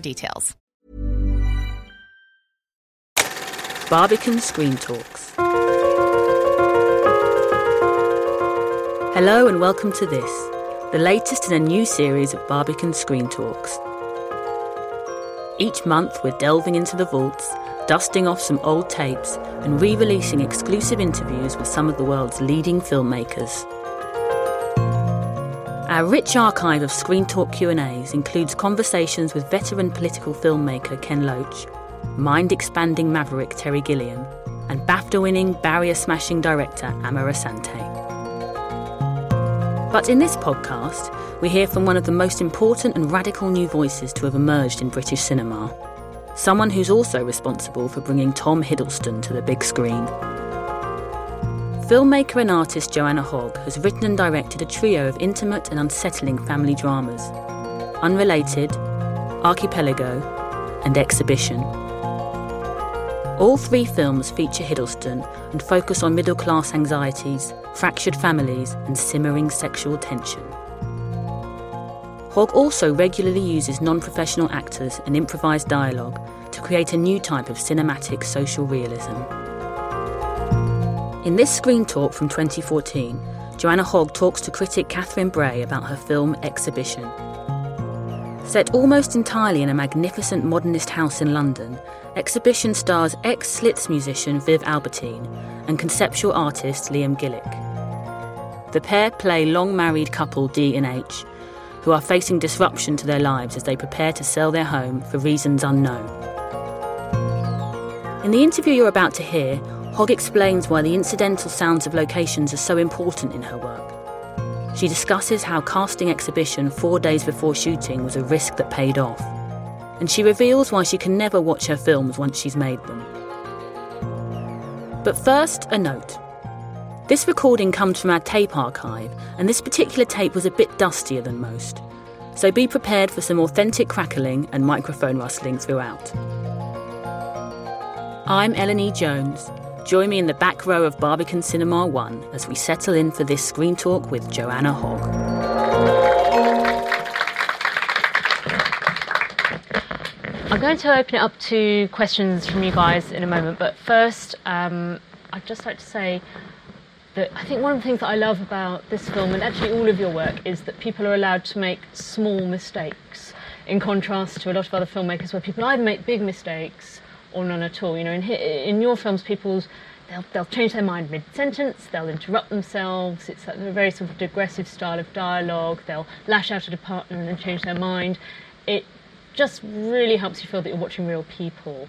details. Barbican Screen Talks. Hello and welcome to this, the latest in a new series of Barbican Screen Talks. Each month we're delving into the vaults, dusting off some old tapes, and re releasing exclusive interviews with some of the world's leading filmmakers. Our rich archive of Screen Talk Q&As includes conversations with veteran political filmmaker Ken Loach, mind-expanding maverick Terry Gilliam, and BAFTA-winning barrier-smashing director Amma Asante. But in this podcast, we hear from one of the most important and radical new voices to have emerged in British cinema. Someone who's also responsible for bringing Tom Hiddleston to the big screen. Filmmaker and artist Joanna Hogg has written and directed a trio of intimate and unsettling family dramas Unrelated, Archipelago, and Exhibition. All three films feature Hiddleston and focus on middle class anxieties, fractured families, and simmering sexual tension. Hogg also regularly uses non professional actors and improvised dialogue to create a new type of cinematic social realism. In this screen talk from 2014, Joanna Hogg talks to critic Catherine Bray about her film Exhibition. Set almost entirely in a magnificent modernist house in London, Exhibition stars ex Slits musician Viv Albertine and conceptual artist Liam Gillick. The pair play long married couple D and H, who are facing disruption to their lives as they prepare to sell their home for reasons unknown. In the interview you're about to hear, Hogg explains why the incidental sounds of locations are so important in her work. She discusses how casting exhibition four days before shooting was a risk that paid off. And she reveals why she can never watch her films once she's made them. But first, a note. This recording comes from our tape archive, and this particular tape was a bit dustier than most. So be prepared for some authentic crackling and microphone rustling throughout. I'm Eleni Jones, Join me in the back row of Barbican Cinema 1 as we settle in for this screen talk with Joanna Hogg. I'm going to open it up to questions from you guys in a moment, but first, um, I'd just like to say that I think one of the things that I love about this film and actually all of your work is that people are allowed to make small mistakes in contrast to a lot of other filmmakers where people either make big mistakes or none at all. You know, in, in your films, people they'll, they'll change their mind mid-sentence, they'll interrupt themselves. It's a very sort of digressive style of dialogue. They'll lash out at a partner and then change their mind. It just really helps you feel that you're watching real people.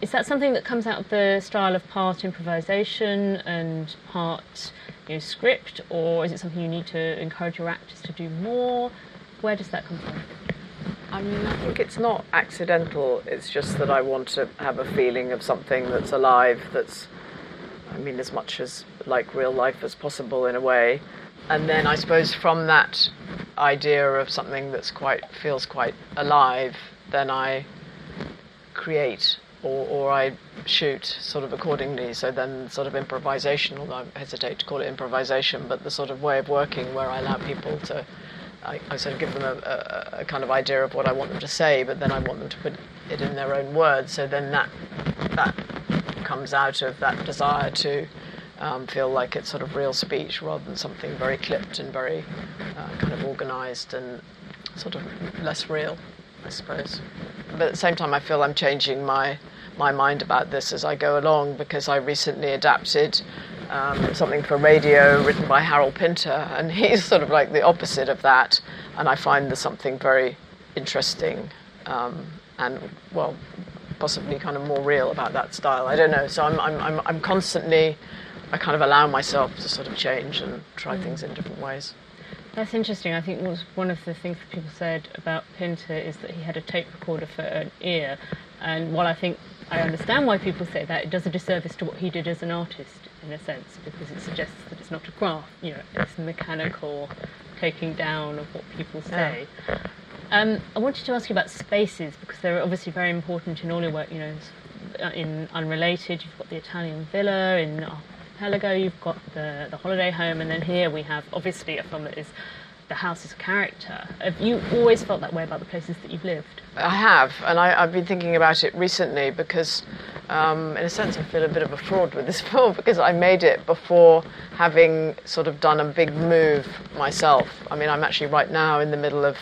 Is that something that comes out of the style of part improvisation and part you know, script, or is it something you need to encourage your actors to do more? Where does that come from? I mean, I think it's not accidental. It's just that I want to have a feeling of something that's alive, that's, I mean, as much as like real life as possible in a way. And then I suppose from that idea of something that's quite feels quite alive, then I create or, or I shoot sort of accordingly. So then, sort of improvisation, although I hesitate to call it improvisation, but the sort of way of working where I allow people to I, I sort of give them a, a, a, kind of idea of what I want them to say, but then I want them to put it in their own words. So then that that comes out of that desire to um, feel like it's sort of real speech rather than something very clipped and very uh, kind of organised and sort of less real. I suppose. But at the same time, I feel I'm changing my my mind about this as I go along because I recently adapted um, something for radio written by Harold Pinter, and he's sort of like the opposite of that. And I find there's something very interesting um, and, well, possibly kind of more real about that style. I don't know. So I'm, I'm, I'm, I'm constantly, I kind of allow myself to sort of change and try mm. things in different ways. That's interesting. I think one of the things that people said about Pinter is that he had a tape recorder for an ear. And while I think I understand why people say that, it does a disservice to what he did as an artist in a sense because it suggests that it's not a graph, you know, it's mechanical taking down of what people say. Yeah. Um, I wanted to ask you about spaces because they're obviously very important in all your work. You know, uh, in Unrelated, you've got the Italian villa. In Archipelago, you've got the the holiday home, and then here we have obviously a film that is the a character. Have you always felt that way about the places that you've lived? I have, and I, have been thinking about it recently because, um, in a sense, I feel a bit of a fraud with this film because I made it before having sort of done a big move myself. I mean, I'm actually right now in the middle of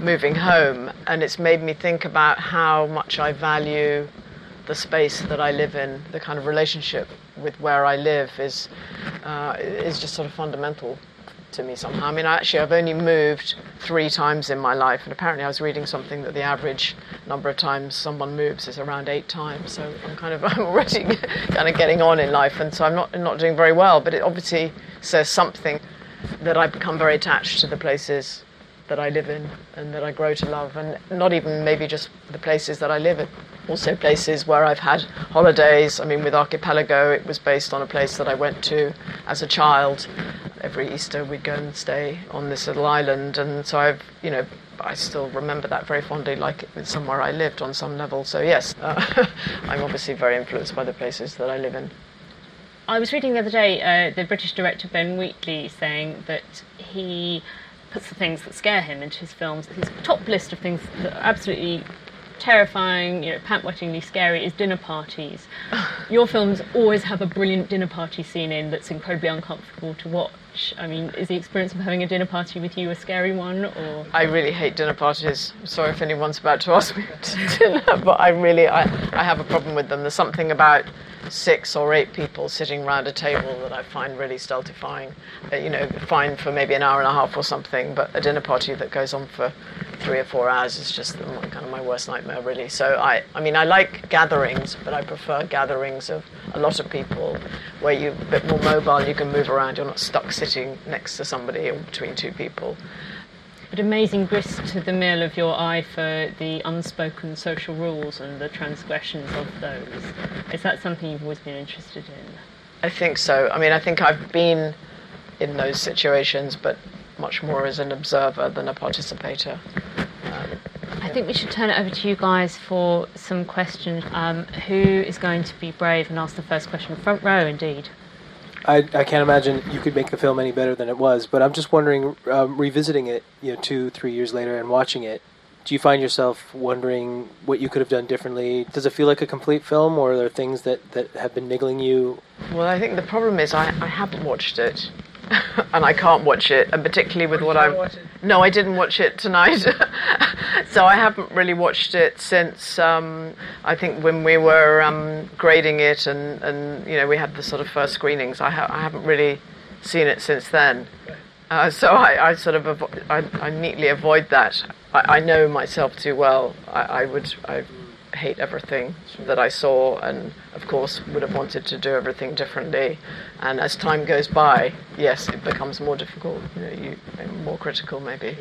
moving home, and it's made me think about how much I value the space that I live in, the kind of relationship with where I live is uh, is just sort of fundamental to me somehow. I mean, actually, I've only moved three times in my life, and apparently, I was reading something that the average number of times someone moves is around eight times. So I'm kind of I'm already kind of getting on in life, and so I'm not not doing very well. But it obviously says something that I've become very attached to the places that I live in and that I grow to love, and not even maybe just the places that I live in, also places where I've had holidays. I mean, with Archipelago, it was based on a place that I went to as a child. Every Easter, we'd go and stay on this little island, and so I've, you know, I still remember that very fondly, like it's somewhere I lived on some level. So yes, uh, I'm obviously very influenced by the places that I live in. I was reading the other day uh, the British director Ben Wheatley saying that he puts the things that scare him into his films. His top list of things that absolutely terrifying, you know, pant-wettingly scary is dinner parties. Your films always have a brilliant dinner party scene in that's incredibly uncomfortable to watch. I mean, is the experience of having a dinner party with you a scary one, or? I really hate dinner parties. I'm sorry if anyone's about to ask me to dinner, but I really, I, I have a problem with them. There's something about six or eight people sitting around a table that I find really stultifying. Uh, you know, fine for maybe an hour and a half or something, but a dinner party that goes on for three or four hours is just kind of my worst nightmare, really. So I, I mean, I like gatherings, but I prefer gatherings of a lot of people where you're a bit more mobile, you can move around, you're not stuck sitting next to somebody or between two people. But amazing grist to the mill of your eye for the unspoken social rules and the transgressions of those. Is that something you've always been interested in? I think so. I mean, I think I've been in those situations, but much more as an observer than a participator. Um, I think we should turn it over to you guys for some questions. Um, who is going to be brave and ask the first question? Front row, indeed. I, I can't imagine you could make the film any better than it was, but I'm just wondering, um, revisiting it, you know, two, three years later and watching it, do you find yourself wondering what you could have done differently? Does it feel like a complete film, or are there things that, that have been niggling you? Well, I think the problem is I, I haven't watched it. and I can't watch it, and particularly with what I'm. No, I didn't watch it tonight, so I haven't really watched it since. Um, I think when we were um, grading it, and, and you know we had the sort of first screenings. I, ha- I haven't really seen it since then, uh, so I, I, sort of avo- I, I, neatly avoid that. I, I know myself too well. I, I would I hate everything that I saw, and of course would have wanted to do everything differently. And as time goes by, yes, it becomes more difficult. You know, you more critical maybe.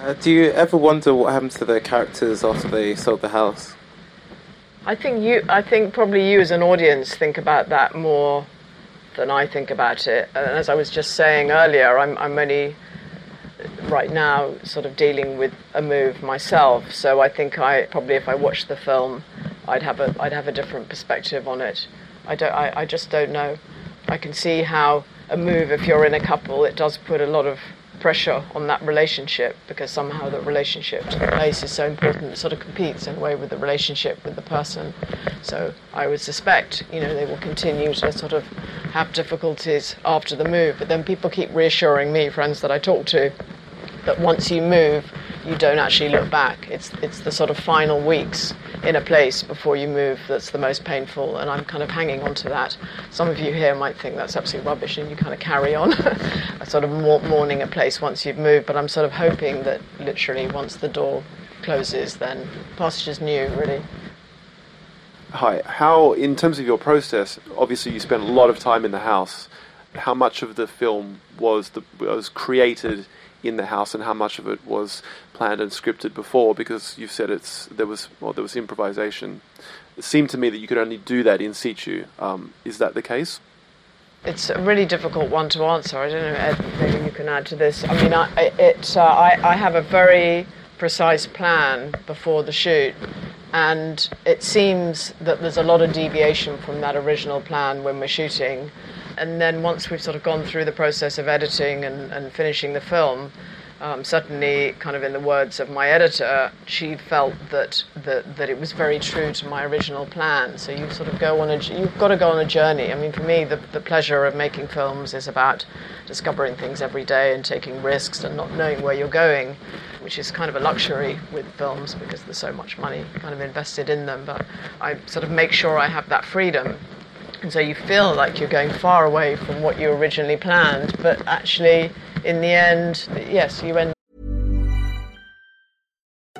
Uh, do you ever wonder what happened to the characters after they sold the house? I think you. I think probably you as an audience think about that more than I think about it. And as I was just saying earlier, I'm, I'm only right now sort of dealing with a move myself. So I think I probably if I watched the film, I'd have a I'd have a different perspective on it. I don't I, I just don't know. I can see how a move if you're in a couple it does put a lot of pressure on that relationship because somehow the relationship to the place is so important it sort of competes in a way with the relationship with the person so i would suspect you know they will continue to sort of have difficulties after the move but then people keep reassuring me friends that i talk to that once you move you don't actually look back. It's it's the sort of final weeks in a place before you move that's the most painful, and I'm kind of hanging on to that. Some of you here might think that's absolute rubbish, and you kind of carry on, a sort of mourning a place once you've moved. But I'm sort of hoping that literally once the door closes, then passage is new, really. Hi. How, in terms of your process, obviously you spent a lot of time in the house. How much of the film was the, was created in the house, and how much of it was planned and scripted before? Because you've said it's there was well there was improvisation. It seemed to me that you could only do that in situ. Um, is that the case? It's a really difficult one to answer. I don't know, Ed, maybe you can add to this. I mean, I, it, uh, I, I have a very precise plan before the shoot, and it seems that there's a lot of deviation from that original plan when we're shooting. And then once we've sort of gone through the process of editing and, and finishing the film, um, certainly, kind of in the words of my editor, she felt that, that that it was very true to my original plan. So you sort of go on a you've got to go on a journey. I mean, for me, the the pleasure of making films is about discovering things every day and taking risks and not knowing where you're going, which is kind of a luxury with films because there's so much money kind of invested in them. But I sort of make sure I have that freedom and so you feel like you're going far away from what you originally planned, but actually, in the end, yes, you end.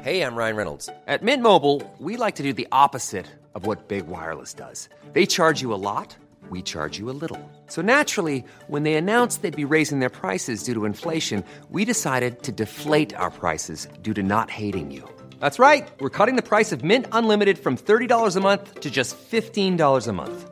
Hey, I'm Ryan Reynolds. At Mint Mobile, we like to do the opposite of what Big Wireless does. They charge you a lot, we charge you a little. So naturally, when they announced they'd be raising their prices due to inflation, we decided to deflate our prices due to not hating you. That's right. We're cutting the price of Mint Unlimited from $30 a month to just $15 a month.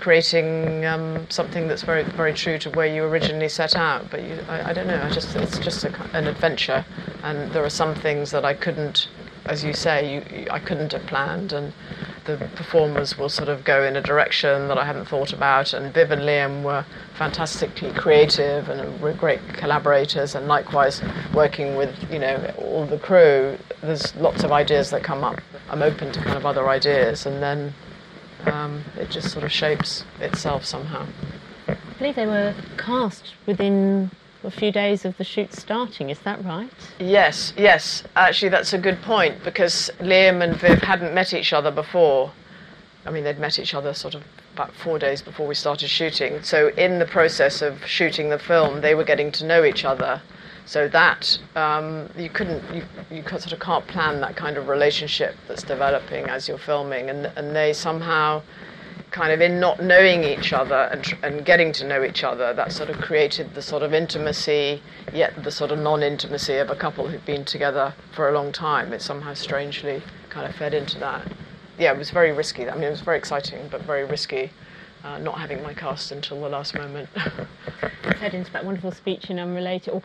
creating um, something that's very, very true to where you originally set out. But you, I, I, don't know. I just it's just a, an adventure, and there are some things that I couldn't, as you say, you, I couldn't have planned, and the performers will sort of go in a direction that I hadn't thought about. And Viv and Liam were fantastically creative and were great collaborators, and likewise working with you know all the crew. There's lots of ideas that come up. I'm open to kind of other ideas, and then um, it just sort of shapes itself somehow. I believe they were cast within a few days of the shoot starting, is that right? Yes, yes. Actually, that's a good point because Liam and Viv hadn't met each other before. I mean, they'd met each other sort of about four days before we started shooting. So, in the process of shooting the film, they were getting to know each other. So that um, you couldn't, you, you sort of can't plan that kind of relationship that's developing as you're filming, and and they somehow, kind of in not knowing each other and and getting to know each other, that sort of created the sort of intimacy, yet the sort of non-intimacy of a couple who've been together for a long time. It somehow strangely kind of fed into that. Yeah, it was very risky. I mean, it was very exciting, but very risky uh, not having my cast until the last moment. fed into that wonderful speech in Unrelated, or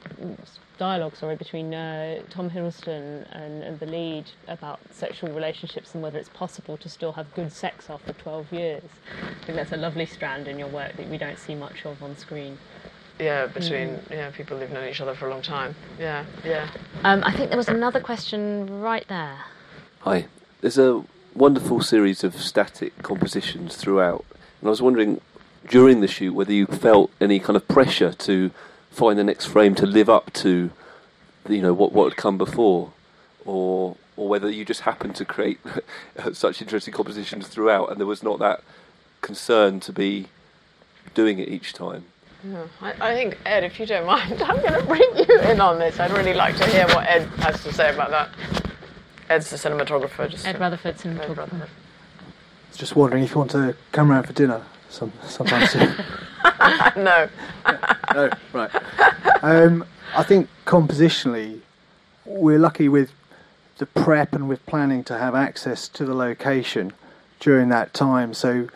dialogue, sorry, between uh, Tom Hiddleston and, and, the lead about sexual relationships and whether it's possible to still have good sex after 12 years. I think that's a lovely strand in your work that we don't see much of on screen. Yeah, between mm. yeah people who've known each other for a long time. Yeah, yeah. Um, I think there was another question right there. Hi, there's a wonderful series of static compositions throughout and I was wondering during the shoot whether you felt any kind of pressure to find the next frame to live up to, you know, what what had come before, or or whether you just happened to create such interesting compositions throughout, and there was not that concern to be doing it each time. Yeah, I, I think Ed, if you don't mind, I'm going to bring you in on this. I'd really like to hear what Ed has to say about that. Ed's the cinematographer. Just Ed Rutherford, cinematographer. Just wondering if you want to come round for dinner some sometime soon. no. no, right. Um, I think compositionally, we're lucky with the prep and with planning to have access to the location during that time. So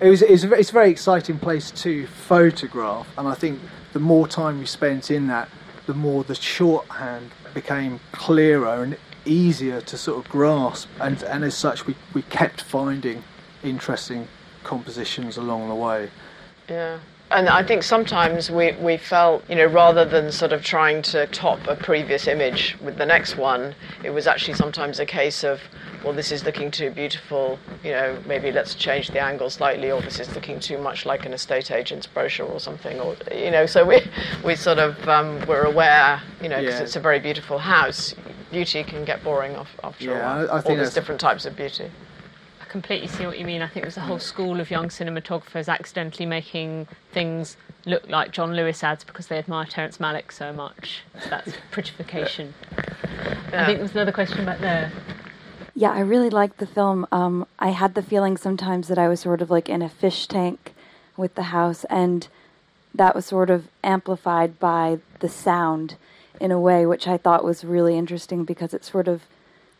it was, it's, a, it's a very exciting place to photograph, and I think the more time we spent in that, the more the shorthand became clearer and easier to sort of grasp, and, and as such, we, we kept finding interesting compositions along the way. Yeah. And I think sometimes we, we felt, you know, rather than sort of trying to top a previous image with the next one, it was actually sometimes a case of, well, this is looking too beautiful, you know, maybe let's change the angle slightly, or this is looking too much like an estate agent's brochure or something, or, you know, so we, we sort of um, were aware, you know, because Yeah. it's a very beautiful house, beauty can get boring off, after Yeah, a while. I- I All think there's different types of beauty. I completely see what you mean. I think there's a whole school of young cinematographers accidentally making things look like John Lewis ads because they admire Terrence Malick so much. That's prettification. I think there's another question back there. Yeah, I really liked the film. Um, I had the feeling sometimes that I was sort of like in a fish tank with the house, and that was sort of amplified by the sound in a way, which I thought was really interesting because it's sort of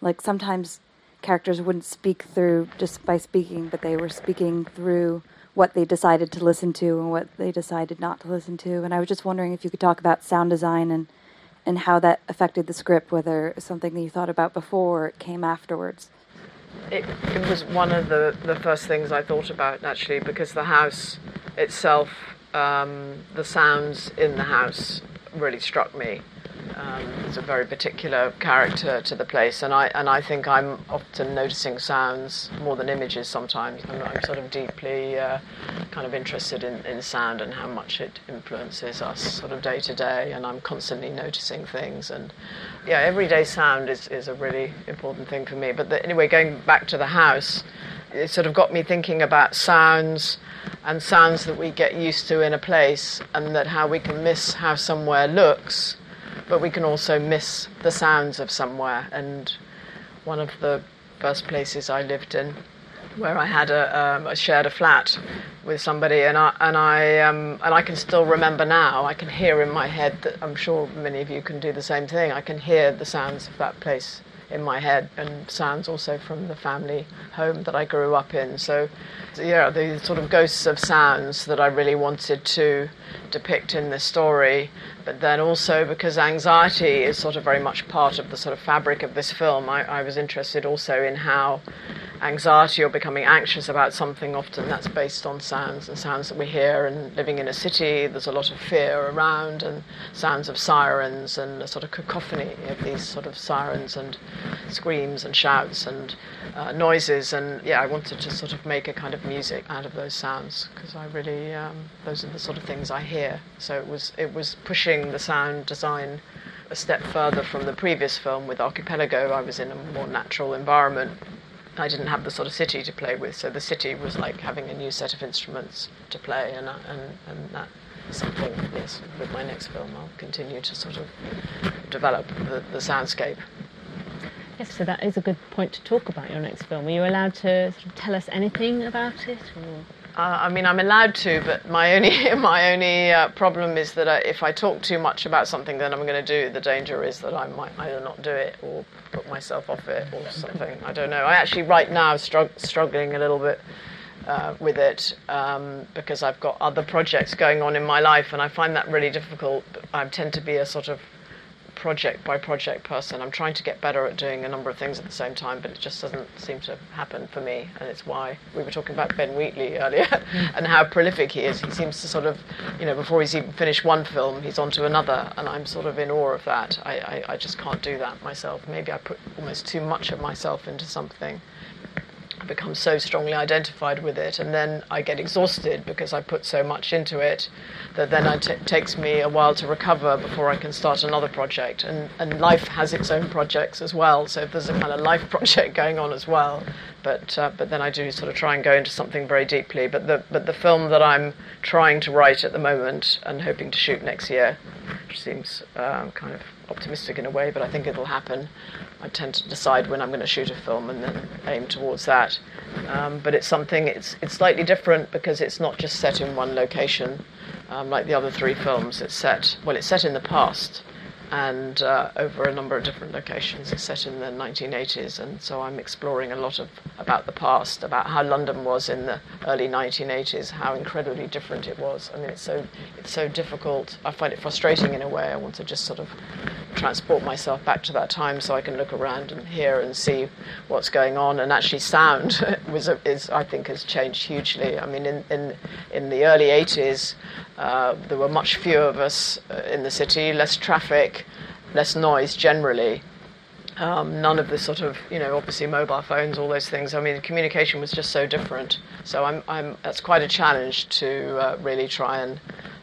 like sometimes characters wouldn't speak through just by speaking, but they were speaking through what they decided to listen to and what they decided not to listen to. And I was just wondering if you could talk about sound design and and how that affected the script, whether something that you thought about before or it came afterwards. It, it was one of the, the first things I thought about actually because the house itself, um, the sounds in the house really struck me. Um, there's a very particular character to the place, and I and I think I'm often noticing sounds more than images. Sometimes I'm, I'm sort of deeply uh, kind of interested in, in sound and how much it influences us sort of day to day, and I'm constantly noticing things. And yeah, everyday sound is, is a really important thing for me. But the, anyway, going back to the house, it sort of got me thinking about sounds and sounds that we get used to in a place, and that how we can miss how somewhere looks, but we can also miss the sounds of somewhere. And one of the first places I lived in, where I had a, um, shared a flat with somebody, and I and I um, and I can still remember now. I can hear in my head that I'm sure many of you can do the same thing. I can hear the sounds of that place in my head, and sounds also from the family home that I grew up in. So, yeah, the sort of ghosts of sounds that I really wanted to depict in this story. But then also because anxiety is sort of very much part of the sort of fabric of this film, I, I was interested also in how anxiety or becoming anxious about something often that's based on sounds and sounds that we hear. And living in a city there's a lot of fear around and sounds of sirens and a sort of cacophony of these sort of sirens and screams and shouts and uh, noises. And yeah I wanted to sort of make a kind of music out of those sounds because I really um, those are the sort of things I hear. So it was it was pushing the sound design a step further from the previous film with Archipelago. I was in a more natural environment I didn't have the sort of city to play with, so the city was like having a new set of instruments to play, and uh, and and that something. Yes, with my next film, I'll continue to sort of develop the, the soundscape. Yes, so that is a good point to talk about your next film. Are you allowed to sort of tell us anything about it? Or? Uh, I mean, I'm allowed to, but my only my only uh, problem is that I, if I talk too much about something that I'm going to do, the danger is that I might either not do it or put myself off it or something. I don't know. I actually right now strugg- struggling a little bit uh, with it um, because I've got other projects going on in my life, and I find that really difficult. I tend to be a sort of project by project person. I'm trying to get better at doing a number of things at the same time, but it just doesn't seem to happen for me. And it's why we were talking about Ben Wheatley earlier hmm. and how prolific he is. He seems to sort of, you know, before he's even finished one film, he's on to another. And I'm sort of in awe of that. I, I, I just can't do that myself. Maybe I put almost too much of myself into something. Become so strongly identified with it, and then I get exhausted because I put so much into it that then it t- takes me a while to recover before I can start another project. And, and life has its own projects as well, so if there's a kind of life project going on as well, but uh, but then I do sort of try and go into something very deeply. But the but the film that I'm trying to write at the moment and hoping to shoot next year, which seems um, kind of optimistic in a way, but I think it'll happen. I tend to decide when I'm going to shoot a film and then aim towards that. Um, but it's something, it's, it's slightly different because it's not just set in one location um, like the other three films. It's set, well, it's set in the past and uh, over a number of different locations. It's set in the 1980s, and so I'm exploring a lot of about the past, about how London was in the early 1980s, how incredibly different it was. I mean, it's so it's so difficult. I find it frustrating in a way. I want to just sort of transport myself back to that time so I can look around and hear and see what's going on. And actually, sound was is I think has changed hugely. I mean, in in in the early 80s. Uh, there were much fewer of us uh, in the city, less traffic, less noise generally. Um, none of the sort of, you know, obviously mobile phones, all those things. I mean, communication was just so different. So I'm, I'm, that's quite a challenge to uh, really try and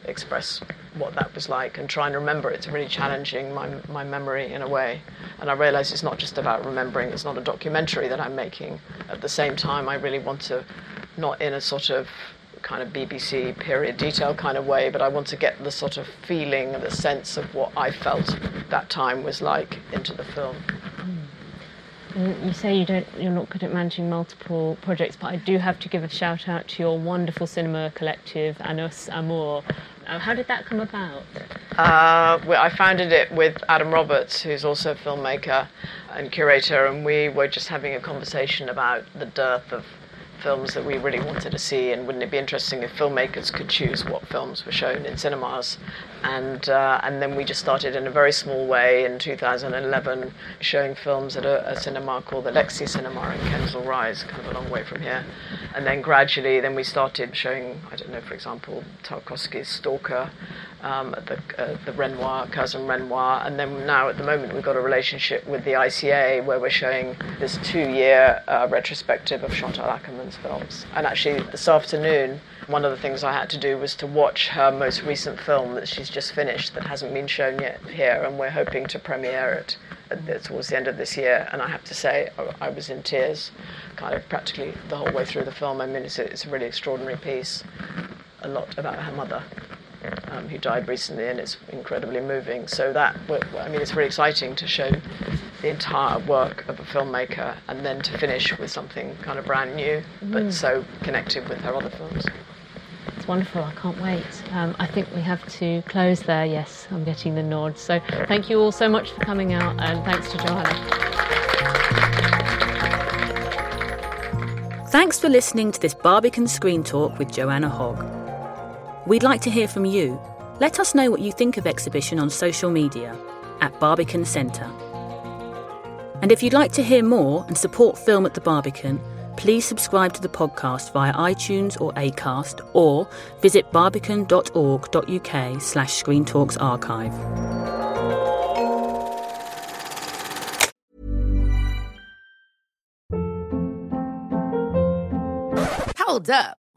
express what that was like and try and remember. It's really challenging my, my memory in a way. And I realize it's not just about remembering, it's not a documentary that I'm making. At the same time, I really want to, not in a sort of kind of BBC period detail kind of way, but I want to get the sort of feeling, the sense of what I felt that time was like into the film. And you say you don't, you're not good at managing multiple projects, but I do have to give a shout out to your wonderful cinema collective, A Nos Amours. Uh, how did that come about? Uh, well, I founded it with Adam Roberts, who's also a filmmaker and curator, and we were just having a conversation about the dearth of films that we really wanted to see, and wouldn't it be interesting if filmmakers could choose what films were shown in cinemas? And uh, and then we just started in a very small way in 2011, showing films at a, a cinema called the Lexi Cinema in Kensal Rise, kind of a long way from here. And then gradually, then we started showing, I don't know, for example, Tarkovsky's Stalker um, the, uh, the Renoir, Cousin Renoir, and then now at the moment we've got a relationship with the ICA where we're showing this two-year uh, retrospective of Chantal Akerman's films. And actually, this afternoon, one of the things I had to do was to watch her most recent film that she's just finished that hasn't been shown yet here, and we're hoping to premiere it towards the end of this year. And I have to say, I was in tears kind of practically the whole way through the film. I mean, it's a, it's a really extraordinary piece, a lot about her mother. Um, who died recently, and it's incredibly moving. So that, I mean, it's really exciting to show the entire work of a filmmaker, and then to finish with something kind of brand new, but Mm. so connected with her other films. It's wonderful. I can't wait. Um, I think we have to close there. Yes, I'm getting the nod. So thank you all so much for coming out, and thanks to Johanna. Thanks for listening to this Barbican Screen Talk with Joanna Hogg. We'd like to hear from you. Let us know what you think of exhibition on social media at Barbican Centre. And if you'd like to hear more and support film at the Barbican, please subscribe to the podcast via iTunes or Acast or visit barbican.org.uk slash Screen Talks archive. Hold up.